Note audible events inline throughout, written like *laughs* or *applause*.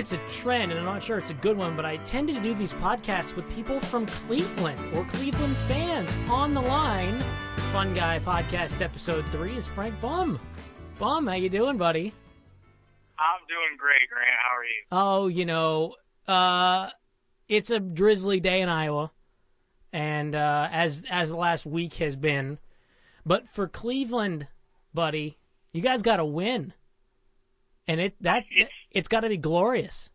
It's a trend, and I'm not sure it's a good one, but I tend to do these podcasts with people from Cleveland or Cleveland fans on the line. Fun Guy Podcast Episode 3 is Frank Bumb. Bumb, how you doing, buddy? I'm doing great, Grant. How are you? Oh, you know, uh, it's a drizzly day in Iowa, and uh, as as the last week has been, but for Cleveland, buddy, you guys got to win, and it that It's- it's got to be glorious.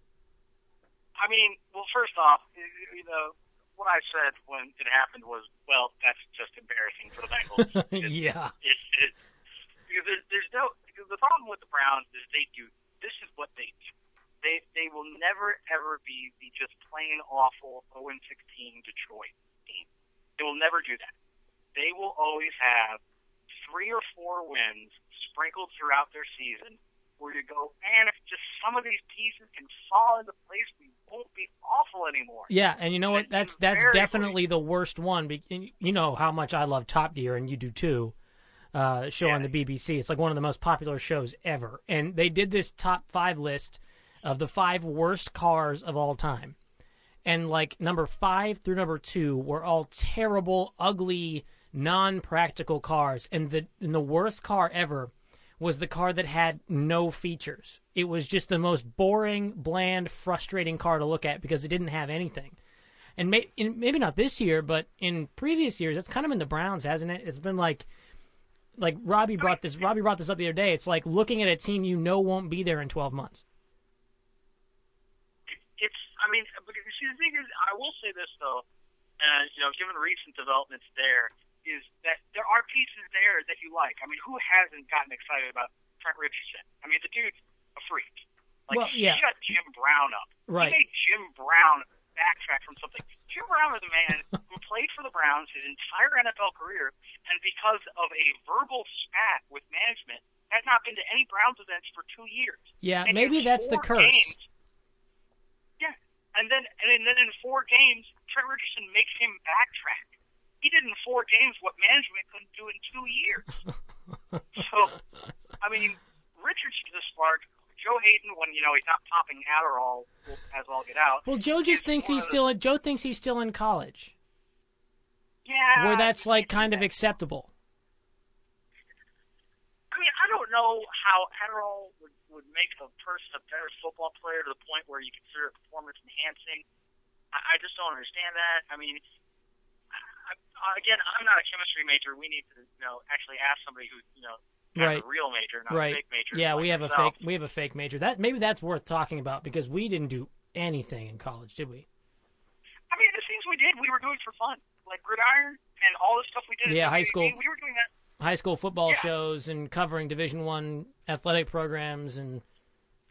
I mean, well, first off, you know, what I said when it happened was, well, that's just embarrassing for the Bengals. *laughs* It's- yeah, It's, it's because there's, there's no because the problem with the Browns is they do this is what they do. They they will never ever be the just plain awful 0 16 Detroit team. They will never do that. They will always have three or four wins sprinkled throughout their season where you go, man, if just some of these pieces can fall into place, we won't be awful anymore. yeah, and you know what? That's that's definitely the worst one. You know how much I love Top Gear, and you do too. Uh, show on the BBC. It's like one of the most popular shows ever, and they did this top five list of the five worst cars of all time. and like number five through number two were all terrible, ugly, non-practical cars, and the and the worst car ever was the car that had no features. It was just the most boring, bland, frustrating car to look at because it didn't have anything. And may, in, maybe not this year, but in previous years, it's kind of been the Browns, hasn't it? It's been like, like Robbie brought this. Robbie brought this up the other day. It's like looking at a team you know won't be there in twelve months. it's I mean see the thing is I will say this though, and you know given recent developments there is that there are pieces there that you like. I mean who hasn't gotten excited about Trent Richardson? I mean the dude's a freak. Like Well, yeah. he got Jim Brown up. Right. He made Jim Brown backtrack from something. Jim Brown is a man *laughs* who played for the Browns his entire NFL career, and because of a verbal spat with management, has not been to any Browns events for two years. Yeah, And maybe that's the curse. games- yeah, and then and then in four games, Trent Richardson makes him backtrack. He did in four games what management couldn't do in two years. *laughs* so, I mean, Richardson's a spark. Joe Haden, when you know he's not popping Adderall as all get out. Well, Joe just thinks he's of the- still in, Joe thinks he's still in college, yeah, where that's like kind do of acceptable. I mean, I don't know how Adderall would, would make a person a better football player to the point where you consider it performance enhancing. I, I just don't understand that. I mean, I, I, uh, again, I'm not a chemistry major. We need to, you know, actually ask somebody who, you know, Right. a real major, not right. a fake major. Yeah, like we have a fake we have a fake major. That maybe that's worth talking about because we didn't do anything in college, did we? I mean, the things we did, we were doing for fun, like gridiron and all the stuff we did. Yeah, high school. We, we were doing that. High school football Yeah. shows and covering Division One athletic programs, and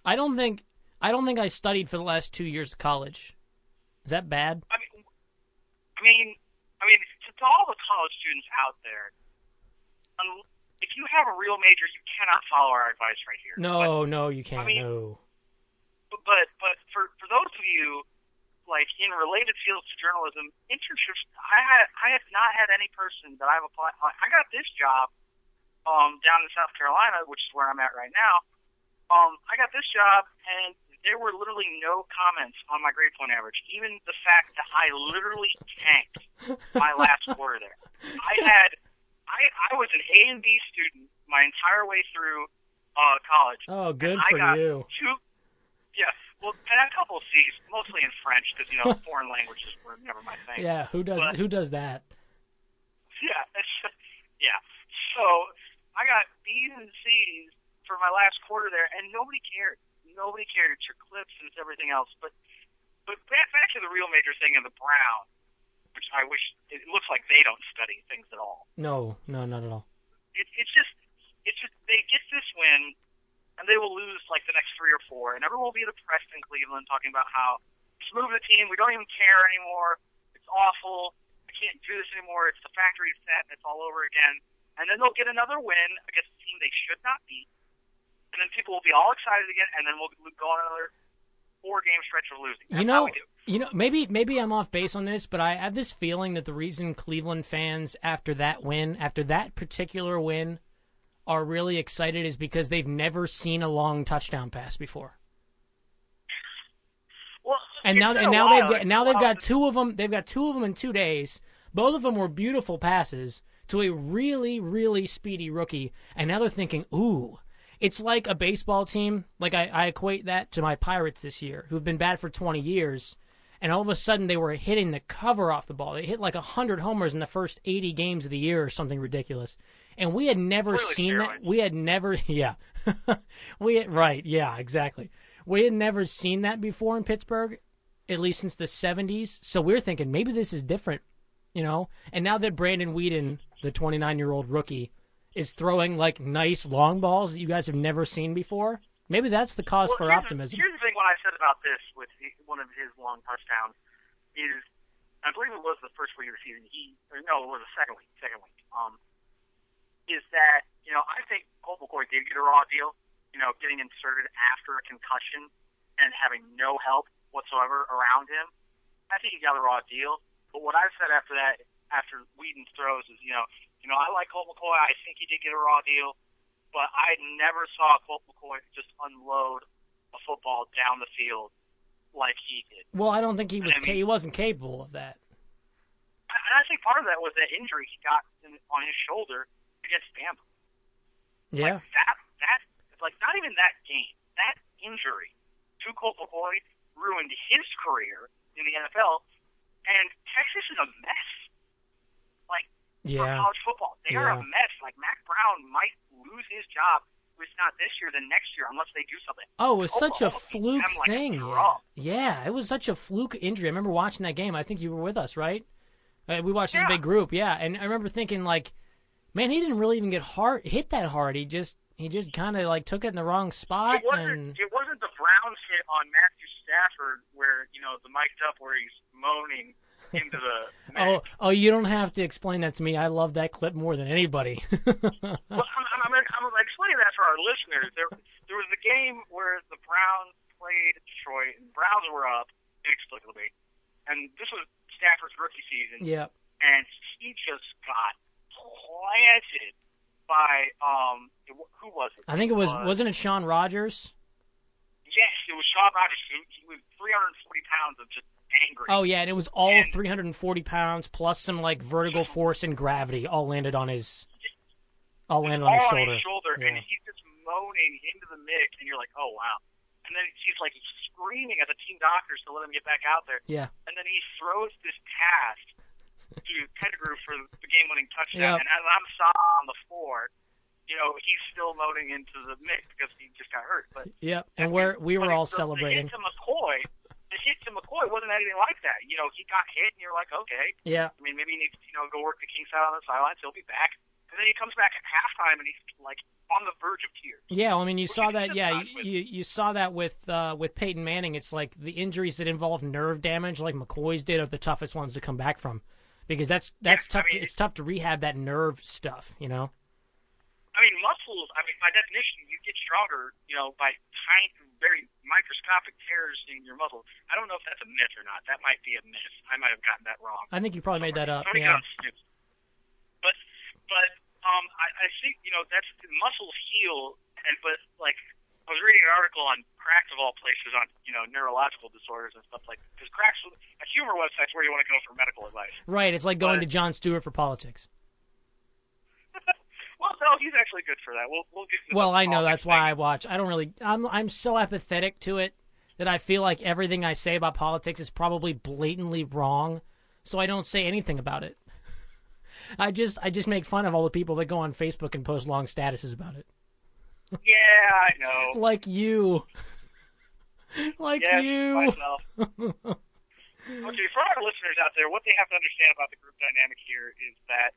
I don't think I don't think I studied for the last two years of college. Is that bad? I mean, I mean, I mean, to, to all the college students out there, um, if you have a real major, you cannot follow our advice right here. No, no, you can't. mean- no. But but, but for for those of you like in related fields to journalism, internships. I had I have not had any person that I've applied. I got this job um down in South Carolina, which is where I'm at right now. Um, I got this job and. There were literally no comments on my grade point average, even the fact that I literally tanked my last *laughs* quarter there. I had, I, I was an A and B student my entire way through uh, college. Oh, good I for got you. Two, yeah, well, and a couple of C's, mostly in French, because you know *laughs* foreign languages were never my thing. Yeah, who does But- who does that? Yeah, yeah. So I got B's and C's for my last quarter there, and nobody cared. Nobody cared. It's your clips and it's everything else. But but back, back to the real major thing of the Brown, which I wish it looks like they don't study things at all. No, no, not at all. It, it's just it's just they get this win, and they will lose like the next three or four, and everyone will be depressed in Cleveland talking about how just move the team. We don't even care anymore. It's awful. I can't do this anymore. It's the factory set. It's all over again. And then they'll get another win against a team they should not beat. And then people will be all excited again, and then we'll go on another four-game stretch of losing. That's You know, you know, maybe maybe I'm off base on this, but I have this feeling that the reason Cleveland fans after that win, after that particular win, are really excited is because they've never seen a long touchdown pass before. Well, And now, and now they've got, now they've got two of them. They've got two of them in two days. Both of them were beautiful passes to a really, really speedy rookie. And now they're thinking, ooh, it's like a baseball team. Like I, I equate that to my Pirates this year, who've been bad for 20 years. And all of a sudden, they were hitting the cover off the ball. They hit like 100 homers in the first 80 games of the year or something ridiculous. And we had never Clearly seen that. We had never, *laughs* yeah. we had, right, yeah, exactly. We had never seen that before in Pittsburgh, at least since the 70s. So we're thinking maybe this is different, you know? And now that Brandon Weeden, the 29 year old rookie, is throwing like nice long balls that you guys have never seen before, maybe that's the cause Well, for here's optimism. The, here's the thing: what I said about this with one of his long touchdowns is, I believe it was the first week of the season. He, or no, it was the second week. Second week. Um, is that you know I think Colt McCoy did get a raw deal. You know, getting inserted after a concussion and having no help whatsoever around him. I think he got a raw deal. But what I've said after that, after Weeden's throws, is you know, you know, I like Colt McCoy. I think he did get a raw deal but I never saw Colt McCoy just unload a football down the field like he did. Well, I don't think he was I ca- mean- he wasn't capable of that. And I think part of that was that injury he got in, on his shoulder against Bama. Yeah. Like that, that, like not even that game. That injury to Colt McCoy ruined his career in the NFL, and Texas is a mess. Like for Yeah. college football, they are a mess. Like Mack Brown might lose his job. If it's not this year, then next year, unless they do something. Oh, it was such a fluke them like thing. Yeah. yeah, it was such a fluke injury. I remember watching that game. I think you were with us, right? Uh, we watched as a big group, yeah. And I remember thinking, like, man, he didn't really even get hard hit that hard. He just he just kind of like took it in the wrong spot. It wasn't. and It wasn't Browns hit on Matthew Stafford where you know the mic'd up where he's moaning into the. *laughs* oh, oh, you don't have to explain that to me. I love that clip more than anybody. *laughs* Well, I'm, I'm, I'm, I'm explaining that for our listeners. There, there was a game where the Browns played Detroit, and the Browns were up inexplicably, and this was Stafford's rookie season, yeah. and he just got planted by um, who was it? I think it was Uh, wasn't it Shaun Rogers? Yes, it was Shaun Rogers. He, he was 340 pounds of just angry. Oh yeah, and it was all And- 340 pounds plus some like vertical force and gravity all landed on his all landed on his on shoulder. his shoulder, Yeah. and he's just moaning into the mic, and you're like, oh wow. And then he's like screaming at the team doctors to let him get back out there. Yeah. And then he throws this pass to Pettigrew for the game-winning touchdown, Yep. and as I'm saw on the floor, you know, he's still moaning into the mic because he just got hurt. But yeah, And we're we were all the- celebrating. The hit to McCoy, the hit to McCoy wasn't anything like that. You know, he got hit, and you're like, okay, Yeah. I mean, maybe he needs to, you know, go work the king side on the sidelines. He'll be back. And then he comes back at halftime and he's like on the verge of tears. Yeah, well, I mean, you Which saw that. Yeah, you, you saw that with uh, with Peyton Manning. It's like the injuries that involve nerve damage, like McCoy's did, are the toughest ones to come back from, because that's that's Yeah, I tough. to, mean, it's tough to rehab that nerve stuff. You know. I mean, muscles, I mean, by definition, you get stronger, you know, by tiny, very microscopic tears in your muscle. I don't know if that's a myth or not. That might be a myth. I might have gotten that wrong. I think you probably made that up. Somebody Yeah. But, but, um, I, I think, you know, that's, muscles heal, and, but, like, I was reading an article on cracks of all places on, you know, neurological disorders and stuff like because cracks, a humor website's where you want to go for medical advice. Right. It's like going But- to Jon Stewart for politics. He's actually good for that. We'll, we'll get to the Well, I know that's why I watch. I don't really. I'm I'm so apathetic to it that I feel like everything I say about politics is probably blatantly wrong, so I don't say anything about it. *laughs* I just I just make fun of all the people that go on Facebook and post long statuses about it, *laughs* Yeah, I know. like you, *laughs* like yes, you. myself. okay, for our listeners out there, what they have to understand about the group dynamic here is that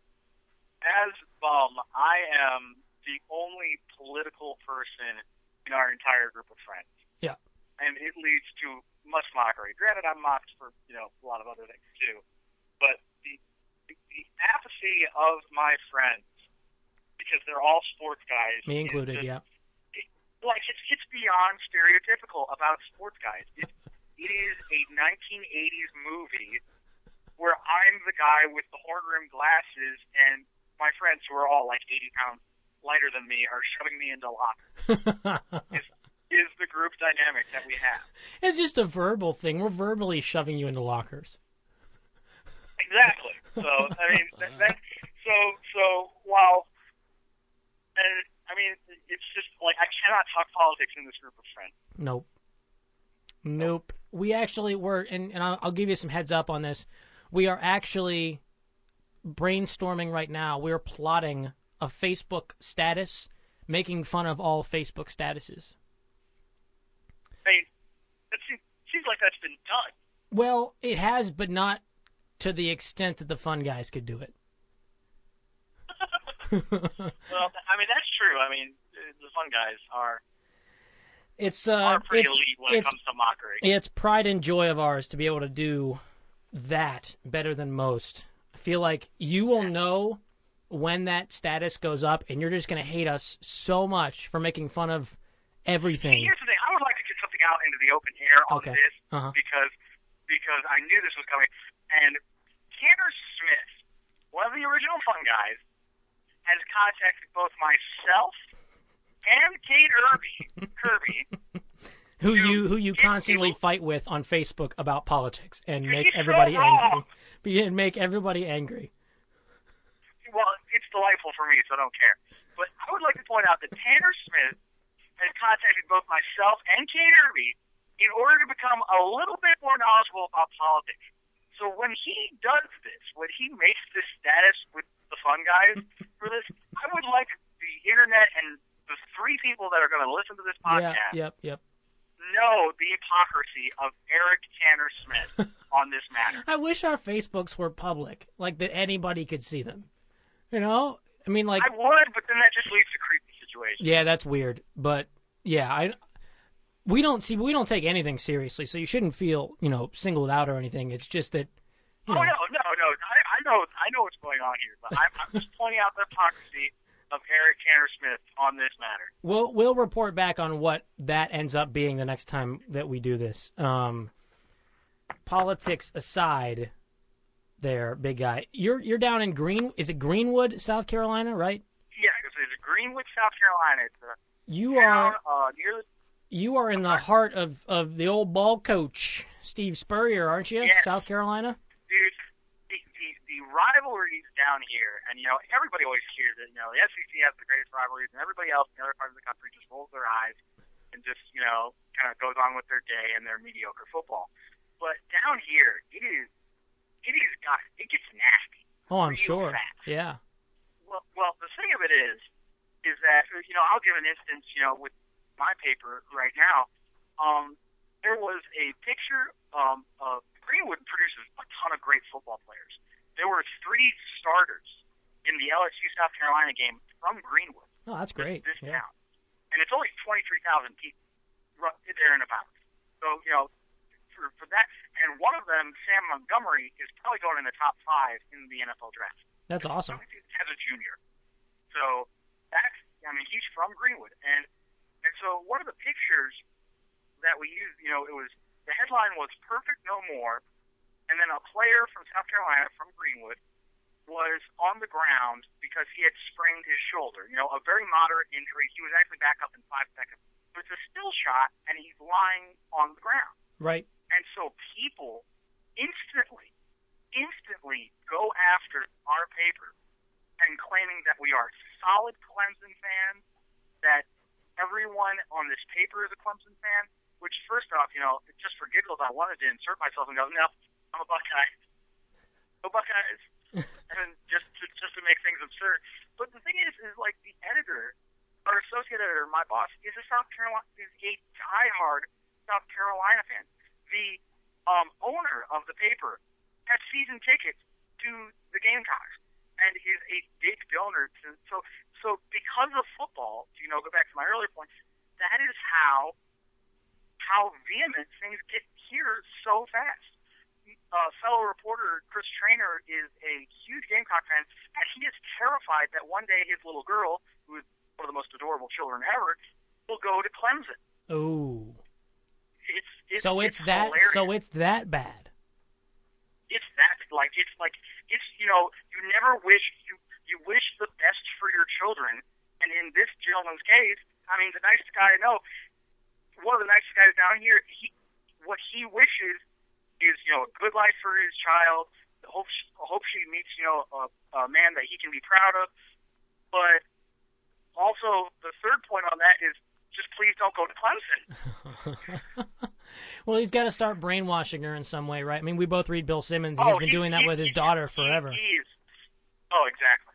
as bum, I am the only political person in our entire group of friends. Yeah. And it leads to much mockery. Granted, I'm mocked for you know a lot of other things too, but the the, the apathy of my friends because they're all sports guys. Me included. just- Yeah. like it's it's beyond stereotypical about sports guys. It, it is a 1980s movie where I'm the guy with the horn rimmed glasses, and my friends who are all like 80 pounds lighter than me are shoving me into lockers. *laughs* is the group dynamic that we have. It's just a verbal thing. We're verbally shoving you into lockers. Exactly. So I mean, *laughs* that, that, so so while, and I mean, it's just like I cannot talk politics in this group of friends. Nope. Nope. We actually were, and, and I'll, I'll give you some heads up on this. We are actually brainstorming right now. We're plotting a Facebook status, making fun of all Facebook statuses. I mean, it seems, like that's been done. Well, it has, but not to the extent that the fun guys could do it. *laughs* Well, I mean, that's true. I mean, the fun guys are It's uh, are pretty it's elite when it comes to mockery. it's pride and joy of ours to be able to do that better than most. Feel like you will know when that status goes up, and you're just gonna hate us so much for making fun of everything. Here's the thing: I would like to get something out into the open air on Okay. this Uh-huh. because because I knew this was coming. And Tanner Smith, one of the original Fun guys, has contacted both myself and Kate Irby, *laughs* Kirby. who You- who you constantly you- fight with on Facebook about politics and make everybody wrong. angry. And make everybody angry. Well, it's delightful for me, so I don't care. But I would like to point out that Tanner Smith has contacted both myself and Kate Irby in order to become a little bit more knowledgeable about politics. So when he does this, when he makes this status with the fun guys for this, I would like the internet and the three people that are going to listen to this Yeah, podcast yep, yep. Know the hypocrisy of Eric Tanner Smith *laughs* on this matter. I wish our Facebooks were public, like that anybody could see them. You know, I mean, like I would, but then that just leads to creepy situations. Yeah, that's weird. But yeah, I we don't see we don't take anything seriously, so you shouldn't feel you know singled out or anything. It's just that you Oh no, no, no! I, I know, I know what's going on here, but I'm, I'm just pointing out the hypocrisy of Eric Tanner Smith on this matter. we'll we'll report back on what that ends up being the next time that we do this. Um, politics aside, there, big guy, you're you're down in Green. Is it Greenwood, South Carolina, right? Yeah, because it's Greenwood, South Carolina. It's a You town are uh, near you are in the heart of of the old ball coach Steve Spurrier, aren't you? Yes. South Carolina. dude. The, the the rivalries down here, and you know everybody always hears it. You know the SEC has the greatest rivalries, and everybody else in the other parts of the country just rolls their eyes and just you know kind of goes on with their day and their mediocre football. But down here, it is it is got it gets nasty. Oh, I'm sure. fast. Yeah. Well, well, the thing of it is, is that you know I'll give an instance. You know, with my paper right now, um, there was a picture um, of Greenwood produces a ton of great football players. There were three starters in the LSU South Carolina game from Greenwood. Oh, that's great. This Yeah. town, and it's only twenty three thousand people there and about. So you know, for for that, and one of them, Sam Montgomery, is probably going in the top five in the NFL draft That's awesome. as a junior. So that's I mean he's from Greenwood and and so one of the pictures that we used, you know, it was the headline was perfect no more and then a player from South Carolina from Greenwood was on the ground because he had sprained his shoulder. You know, a very moderate injury. He was actually back up in five seconds. But it's a still shot and he's lying on the ground. Right. And so people instantly, instantly go after our paper and claiming that we are solid Clemson fans, that everyone on this paper is a Clemson fan, which first off, you know, just for giggles, I wanted to insert myself and go, no, I'm a Buckeye. Go Buckeyes. *laughs* and just to, just to make things absurd. But the thing is, is like the editor, our associate editor, my boss, is a South Carolina, is a diehard South Carolina fan. The um, owner of the paper has season tickets to the Gamecocks and is a big donor to. So, so because of football, you know, go back to my earlier point. That is how how vehement things get here so fast. Uh, fellow reporter Chris Trainer is a huge Gamecock fan, and he is terrified that one day his little girl, who is one of the most adorable children ever, will go to Clemson. Oh. It's, it's So it's, it's that hilarious. so it's that bad. it's that like it's like it's you know you never wish you you wish the best for your children and in this gentleman's case i mean the nicest guy i know one of the nicest guys down here. He, what he wishes is, you know, a good life for his child. Hope hope she meets, you know, a, a man that he can be proud of. But also, the third point on that is just please don't go to Clemson. *laughs* well, he's got to start brainwashing her in some way, right? I mean, we both read Bill Simmons, and oh, he's been he, doing that he, with his he, daughter forever. He's, oh, exactly.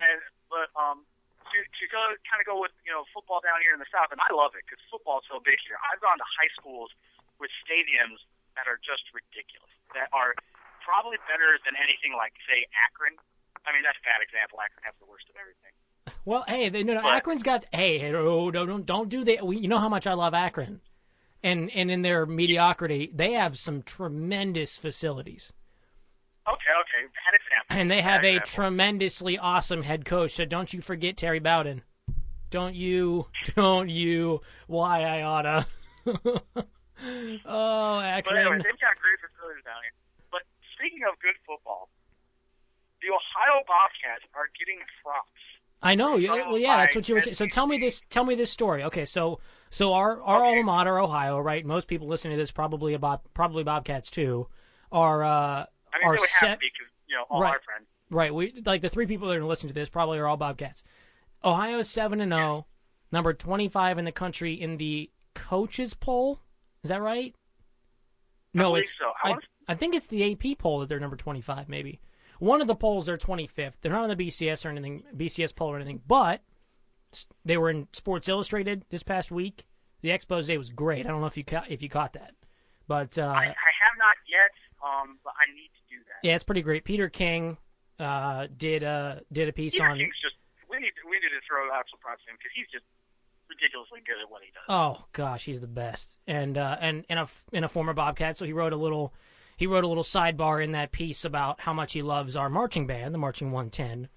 And but um, to to go kind of go with you know football down here in the South, and I love it because football's so big here. I've gone to high schools with stadiums that are just ridiculous, that are probably better than anything like say Akron. I mean, that's a bad example. Akron has the worst of everything. Well, hey, they, no, no, Akron's got. Hey, oh, don't don't do that. You know how much I love Akron, and and in their mediocrity, they have some tremendous facilities. Okay, okay, bad example. And they have bad a example. tremendously awesome head coach. So don't you forget Terry Bowden. Don't you? *laughs* Don't you? Why I oughta. *laughs* *laughs* oh, Akron. But anyway, they've got great facilities down here. But speaking of good football, the Ohio Bobcats are getting props. I know. Yeah, well, yeah, that's what you were. T- so tell me this. Tell me this story. Okay, so so our our Okay. alma mater, Ohio, right? Most people listening to this probably about probably Bobcats too. Are uh I mean, are set be because you know all Right. our friends. right? We like the three people that are listening to listen to this probably are all Bobcats. Ohio seven and zero, number twenty five in the country in the coaches poll. Is that right? No, believe it's so. I I, think it's the AP poll that they're number twenty five. Maybe one of the polls they're twenty fifth. They're not on the BCS or anything, BCS poll or anything, but they were in Sports Illustrated this past week. The expose was great. I don't know if you ca- if you caught that, but uh, I, I have not yet, um, but I need to do that. yeah, it's pretty great. Peter King uh, did uh, did a piece Peter on. King's just we need to, we need to throw out some props to him because he's just ridiculously good at what he does. Oh gosh, he's the best, and uh, and and a and a former Bobcat. So he wrote a little he wrote a little sidebar in that piece about how much he loves our marching band, the Marching 110,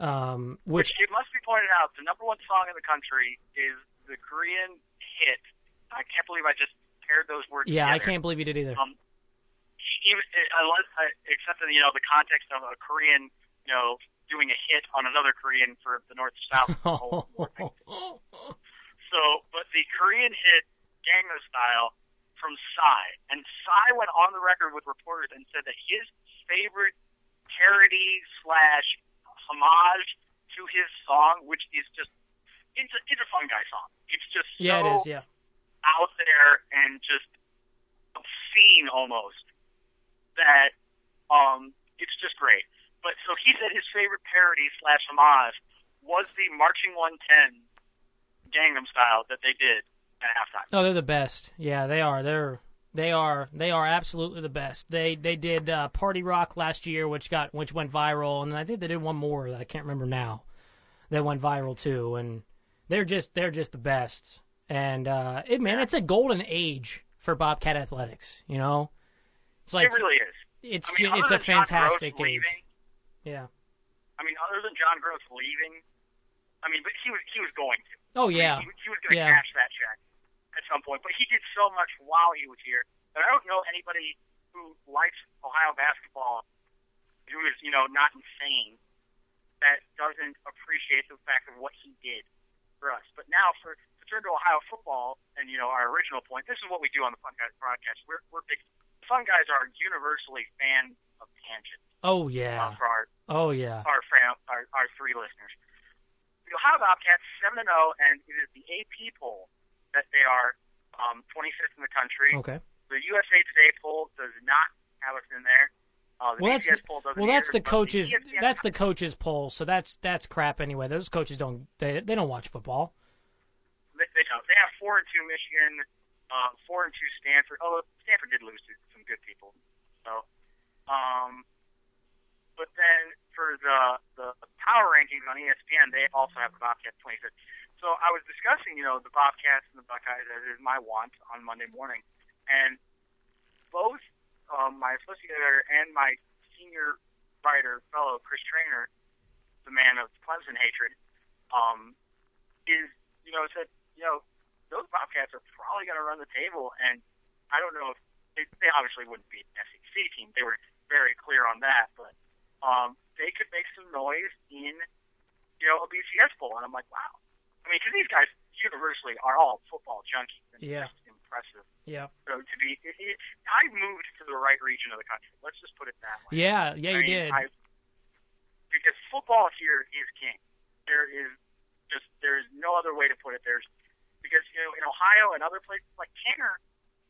um, which Which it must be pointed out, the number one song in the country is the Korean hit. I can't believe I just paired those words. yeah, I can't believe he did either. Um, even unless uh, except in you know the context of a Korean, you know, doing a hit on another Korean for the North South. *laughs* So, but the Korean hit Gangnam Style from Psy, and Psy went on the record with reporters and said that his favorite parody slash homage to his song, which is just it's a, it's a fun guy song. It's just yeah, so it is. Yeah, out there and just obscene almost that um it's just great. But so he said his favorite parody slash homage was the Marching 110 Gangnam Style that they did at halftime. oh, they're the best. Yeah, they are. They're they are they are absolutely the best. They they did uh, Party Rock last year, which got which went viral, and I think they did one more that I can't remember now that went viral too. And they're just they're just the best. And uh, it man, it's a golden age for Bobcat athletics. You know, it's like it really is. it's I mean, ju- it's a fantastic age. leaving, Yeah. I mean, other than John Groce leaving, I mean, but he was he was going to. Oh I mean, yeah. he, he was going to Yeah. cash that check at some point. But he did so much while he was here that I don't know anybody who likes Ohio basketball who is, you know, not insane that doesn't appreciate the fact of what he did for us. But now for to turn to Ohio football and you know our original point, this is what we do on the Fun Guys broadcast. We're we're big. Fun Guys are universally fans of tangents Oh uh, yeah. for our Oh yeah. our, fam, our our three listeners. The Ohio Bobcats seven and zero, and it is the AP poll that they are um, 25th in the country. Okay. The USA Today poll does not have us in there. Uh, the Well, that's Well, that's either, the coaches. ESPN That's the coaches poll. So that's that's crap anyway. Those coaches don't they they don't watch football. They, they don't. They have four and two Michigan, uh, four and two Stanford. Although Stanford did lose to some good people. So, um, but then for the the power rankings on ESPN, they also have the Bobcats 25th. So I was discussing, you know, the Bobcats and the Buckeyes as is my want on Monday morning, and both um, my associate editor and my senior writer fellow Chris Trainer, the man of Clemson hatred, um, is you know said you know those Bobcats are probably going to run the table, and I don't know if they, they obviously wouldn't beat an SEC team. They were very clear on that, but um, they could make some noise in you know a BCS bowl, and I'm like, wow. I mean, because these guys, universally are all football junkies. And Yeah. It's impressive. Yeah. So to be, it, it, I moved to the right region of the country. Let's just put it that way. Yeah. Yeah. You mean, did. I, because football here is king. There is just there is no other way to put it. There's because you know in Ohio and other places like Tanner,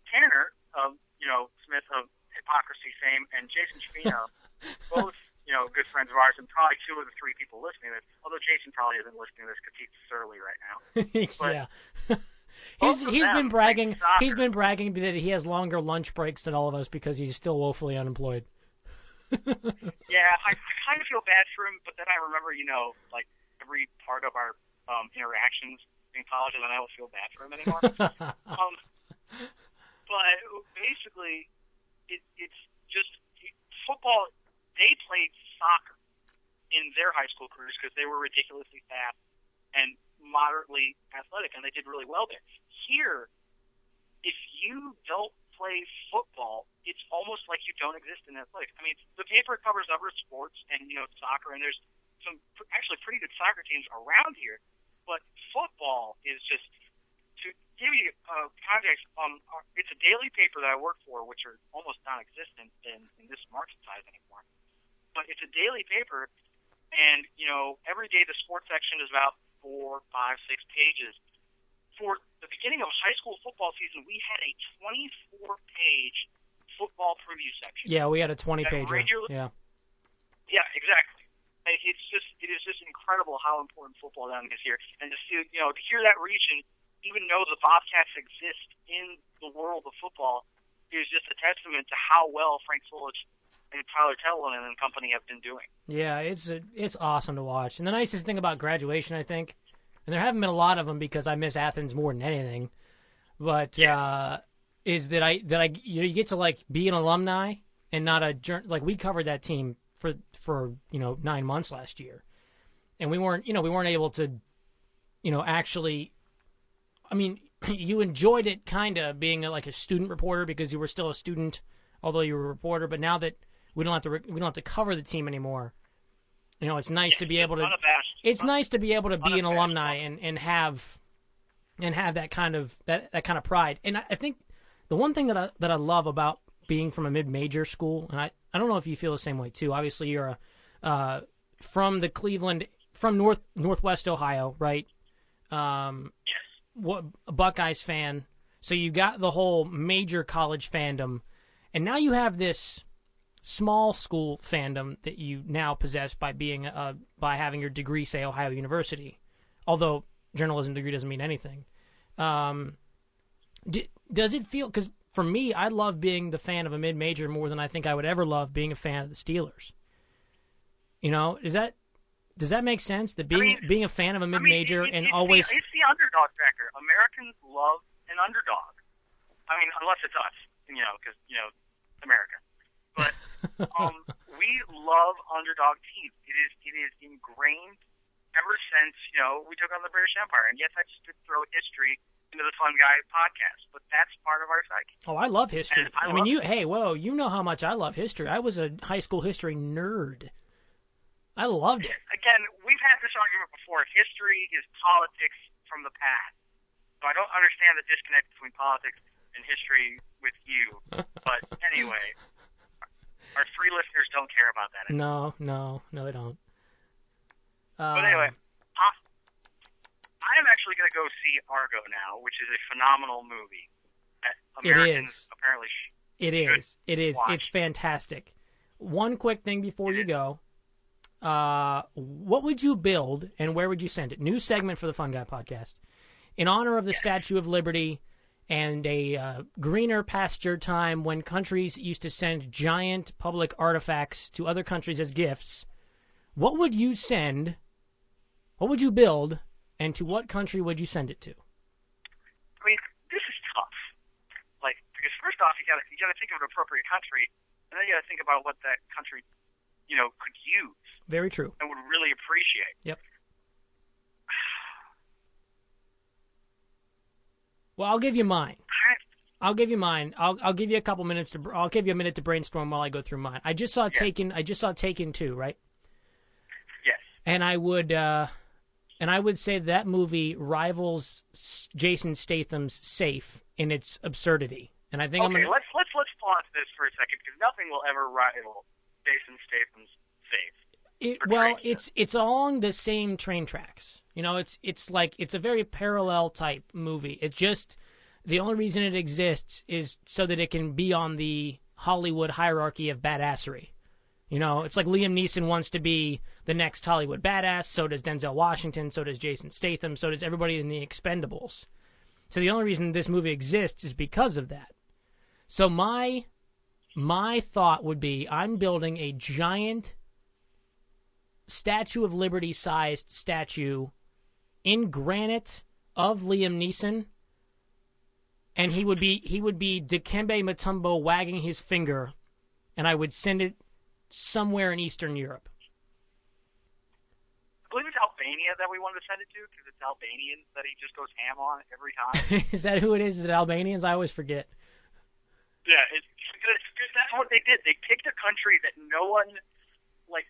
Tanner of you know Smith of Hypocrisy fame and Jason Trevino, *laughs* both you know good friends of ours and probably two of the three people listening to this. Although Jason probably isn't listening to this because he's surly right now. *laughs* yeah. *laughs* he's he's been bragging. He's been bragging that he has longer lunch breaks than all of us because he's still woefully unemployed. *laughs* Yeah, I, I kind of feel bad for him, but then I remember, you know, like every part of our um, interactions in college, and then I don't feel bad for him anymore. um, but basically, it, it's just football. They played soccer in their high school careers because they were ridiculously fast and moderately athletic, and they did really well there. Here, if you don't play football, it's almost like you don't exist in athletics. I mean, the paper covers other sports and you know soccer, and there's some actually pretty good soccer teams around here, but football is just to give you uh, context. Um, it's a daily paper that I work for, which are almost non-existent in, in this market size anymore. But it's a daily paper, and you know every day the sports section is about four, five, six pages. For the beginning of high school football season, we had a 24-page football preview section. yeah, we had a twenty pager. regular- Yeah. Yeah, exactly. It's just it is just incredible how important football down is here, and to see you know to hear that region even know the Bobcats exist in the world of football is just a testament to how well Frank Solich Tyler Tettleton and company have been doing. Yeah, it's a, it's awesome to watch. And the nicest thing about graduation, I think, and there haven't been a lot of them because I miss Athens more than anything, but uh, is that I that I you, get to like be an alumni and not a like we covered that team for for you know nine months last year, and we weren't you know we weren't able to you know actually. I mean, *laughs* you enjoyed it kind of being a, like a student reporter because you were still a student, although you were a reporter. But now that we don't have to re- we don't have to cover the team anymore. You know, it's nice to be able to. It's nice to be able to be an alumni and, and have and have that kind of that, that kind of pride. And I, I think the one thing that I that I love about being from a mid major school, and I, I don't know if you feel the same way too. Obviously, you're a uh, from the Cleveland from North Northwest Ohio, right? Um, Yes. what a Buckeyes fan. So you got the whole major college fandom, and now you have this small school fandom that you now possess by being uh, by having your degree say Ohio University. Although journalism degree doesn't mean anything. Um, d- does it feel? Because for me, I love being the fan of a mid major more than I think I would ever love being a fan of the Steelers. You know, is that does that make sense? That being mean- being a fan of a mid major it- it- and it's always the, it's the underdog factor. Americans love an underdog. I mean, unless it's us, you know, because you know, America. Um, we love underdog teams. It is it is ingrained ever since you know we took on the British Empire. And yes, I just did throw history into the Fun Guy podcast, but that's part of our psyche. Oh, I love history. And I I, mean, love you. Hey, whoa! You know how much I love history. I was a high school history nerd. I loved it. Again, we've had this argument before. History is politics from the past. So I don't understand the disconnect between politics and history with you. *laughs* But anyway, our three listeners don't care about that. No, no, no, they don't. Um, But anyway, I, am actually going to go see Argo now, which is a phenomenal movie. Americans is. apparently. It is. It is. watch. It's fantastic. One quick thing before you go. Uh, what would you build and where would you send it? New segment for the Fun Guy podcast. In honor of the Statue of Liberty and a uh, greener pasture time when countries used to send giant public artifacts to other countries as gifts, what would you send? What would you build and to what country would you send it to? I mean, this is tough. Like, because first off, you got to you got to think of an appropriate country, and then you got to think about what that country, you know, could use Very true. and would really appreciate. Yep. Well, I'll give you mine. I'll give you mine. I'll I'll give you a couple minutes to. I'll give you a minute to brainstorm while I go through mine. I just saw Yeah. Taken. I just saw Taken two, right? yes. And I would. uh and I would say that movie rivals Jason Statham's Safe in its absurdity. And I think I'm Okay, gonna. let's let's let's pause this for a second because nothing will ever rival Jason Statham's Safe. It, well, it's it's along the same train tracks. You know, it's it's like it's a very parallel type movie. It just the only reason it exists is so that it can be on the Hollywood hierarchy of badassery. You know, it's like Liam Neeson wants to be the next Hollywood badass. So does Denzel Washington. So does Jason Statham. So does everybody in the Expendables. So the only reason this movie exists is because of that. So my my thought would be I'm building a giant Statue of Liberty sized statue in granite of Liam Neeson. And he would be he would be Dikembe Mutombo wagging his finger, and I would send it somewhere in Eastern Europe. I believe it's Albania that we wanted to send it to because it's Albanians that he just goes ham on every time. *laughs* is that who it is? Is it Albanians? I always forget. yeah, it's because that's what they did. They picked a country that no one like.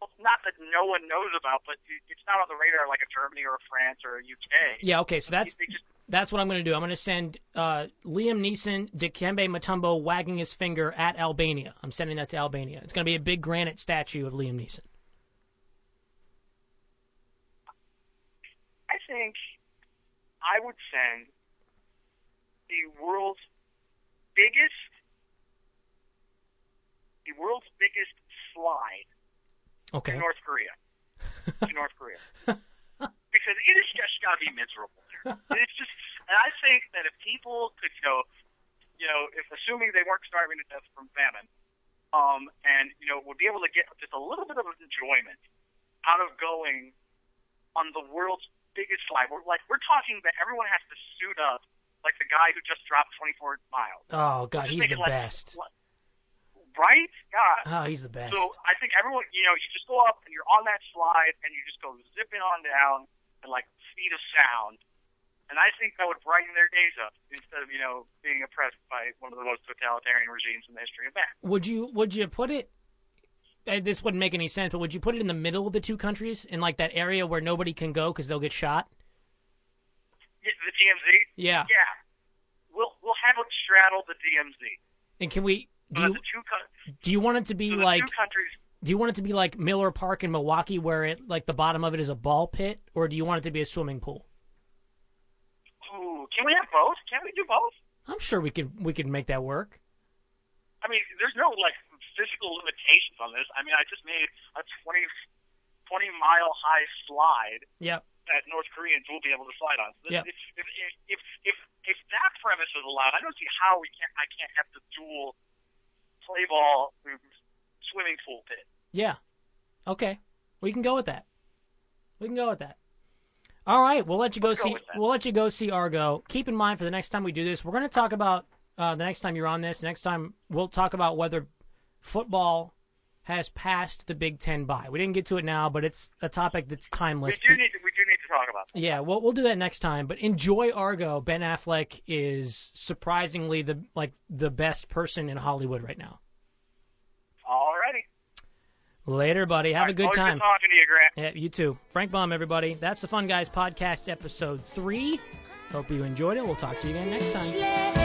Well, not that no one knows about, but it's not on the radar like a Germany or a France or a UK. Yeah, okay, so that's just that's what I'm going to do. I'm going to send uh, Liam Neeson, Dikembe Mutombo wagging his finger at Albania. I'm sending that to Albania. It's going to be a big granite statue of Liam Neeson. I think I would send the world's biggest, the world's biggest slide Okay. to North Korea. to *laughs* North Korea. Because it is just got to be miserable there. It's just, and I think that if people could, you know, you know, if assuming they weren't starving to death from famine, um, and you know, would be able to get just a little bit of enjoyment out of going on the world's biggest slide. We're like, we're talking that everyone has to suit up like the guy who just dropped 24 miles. Oh God, Just he's the like- best. Right? God. Oh, he's the best. So I think everyone, you know, you just go up and you're on that slide and you just go zipping on down and like speed of sound. And I think that would brighten their days up instead of, you know, being oppressed by one of the most totalitarian regimes in the history of man. Would you would you put it? Uh, this wouldn't make any sense, but would you put it in the middle of the two countries, in like that area where nobody can go because they'll get shot? Yeah, The DMZ? Yeah. Yeah. We'll, we'll have it straddle the DMZ. And can we? Do you co- do you want it to be like? Do you want it to be like Miller Park in Milwaukee, where it like the bottom of it is a ball pit, or do you want it to be a swimming pool? Ooh, can we have both? Can we do both? I'm sure we could we could make that work. I mean, there's no like physical limitations on this. I mean, I just made a 20, 20 mile high slide Yep. that North Koreans will be able to slide on. So Yep. if, if, if, if, if, if that premise is allowed, I don't see how we can't. I can't have the dual play ball swimming pool pit. Yeah. Okay. We can go with that. We can go with that. All right, we'll let you go Let's see. that. We'll let you go see Argo. Keep in mind for the next time we do this, we're going to talk about uh, the next time you're on this. Next time we'll talk about whether football has passed the Big Ten by. We didn't get to it now, but it's a topic that's timeless. do need to. We do need to talk about. That. Yeah, we'll we'll do that next time. But enjoy Argo. Ben Affleck is surprisingly the like the best person in Hollywood right now. Alrighty. Later, buddy. Have a good time. Good talking to you, Grant. Yeah, you too. Frank Bumb, everybody. That's the Fun Guys Podcast, episode three. Hope you enjoyed it. We'll talk to you again next time.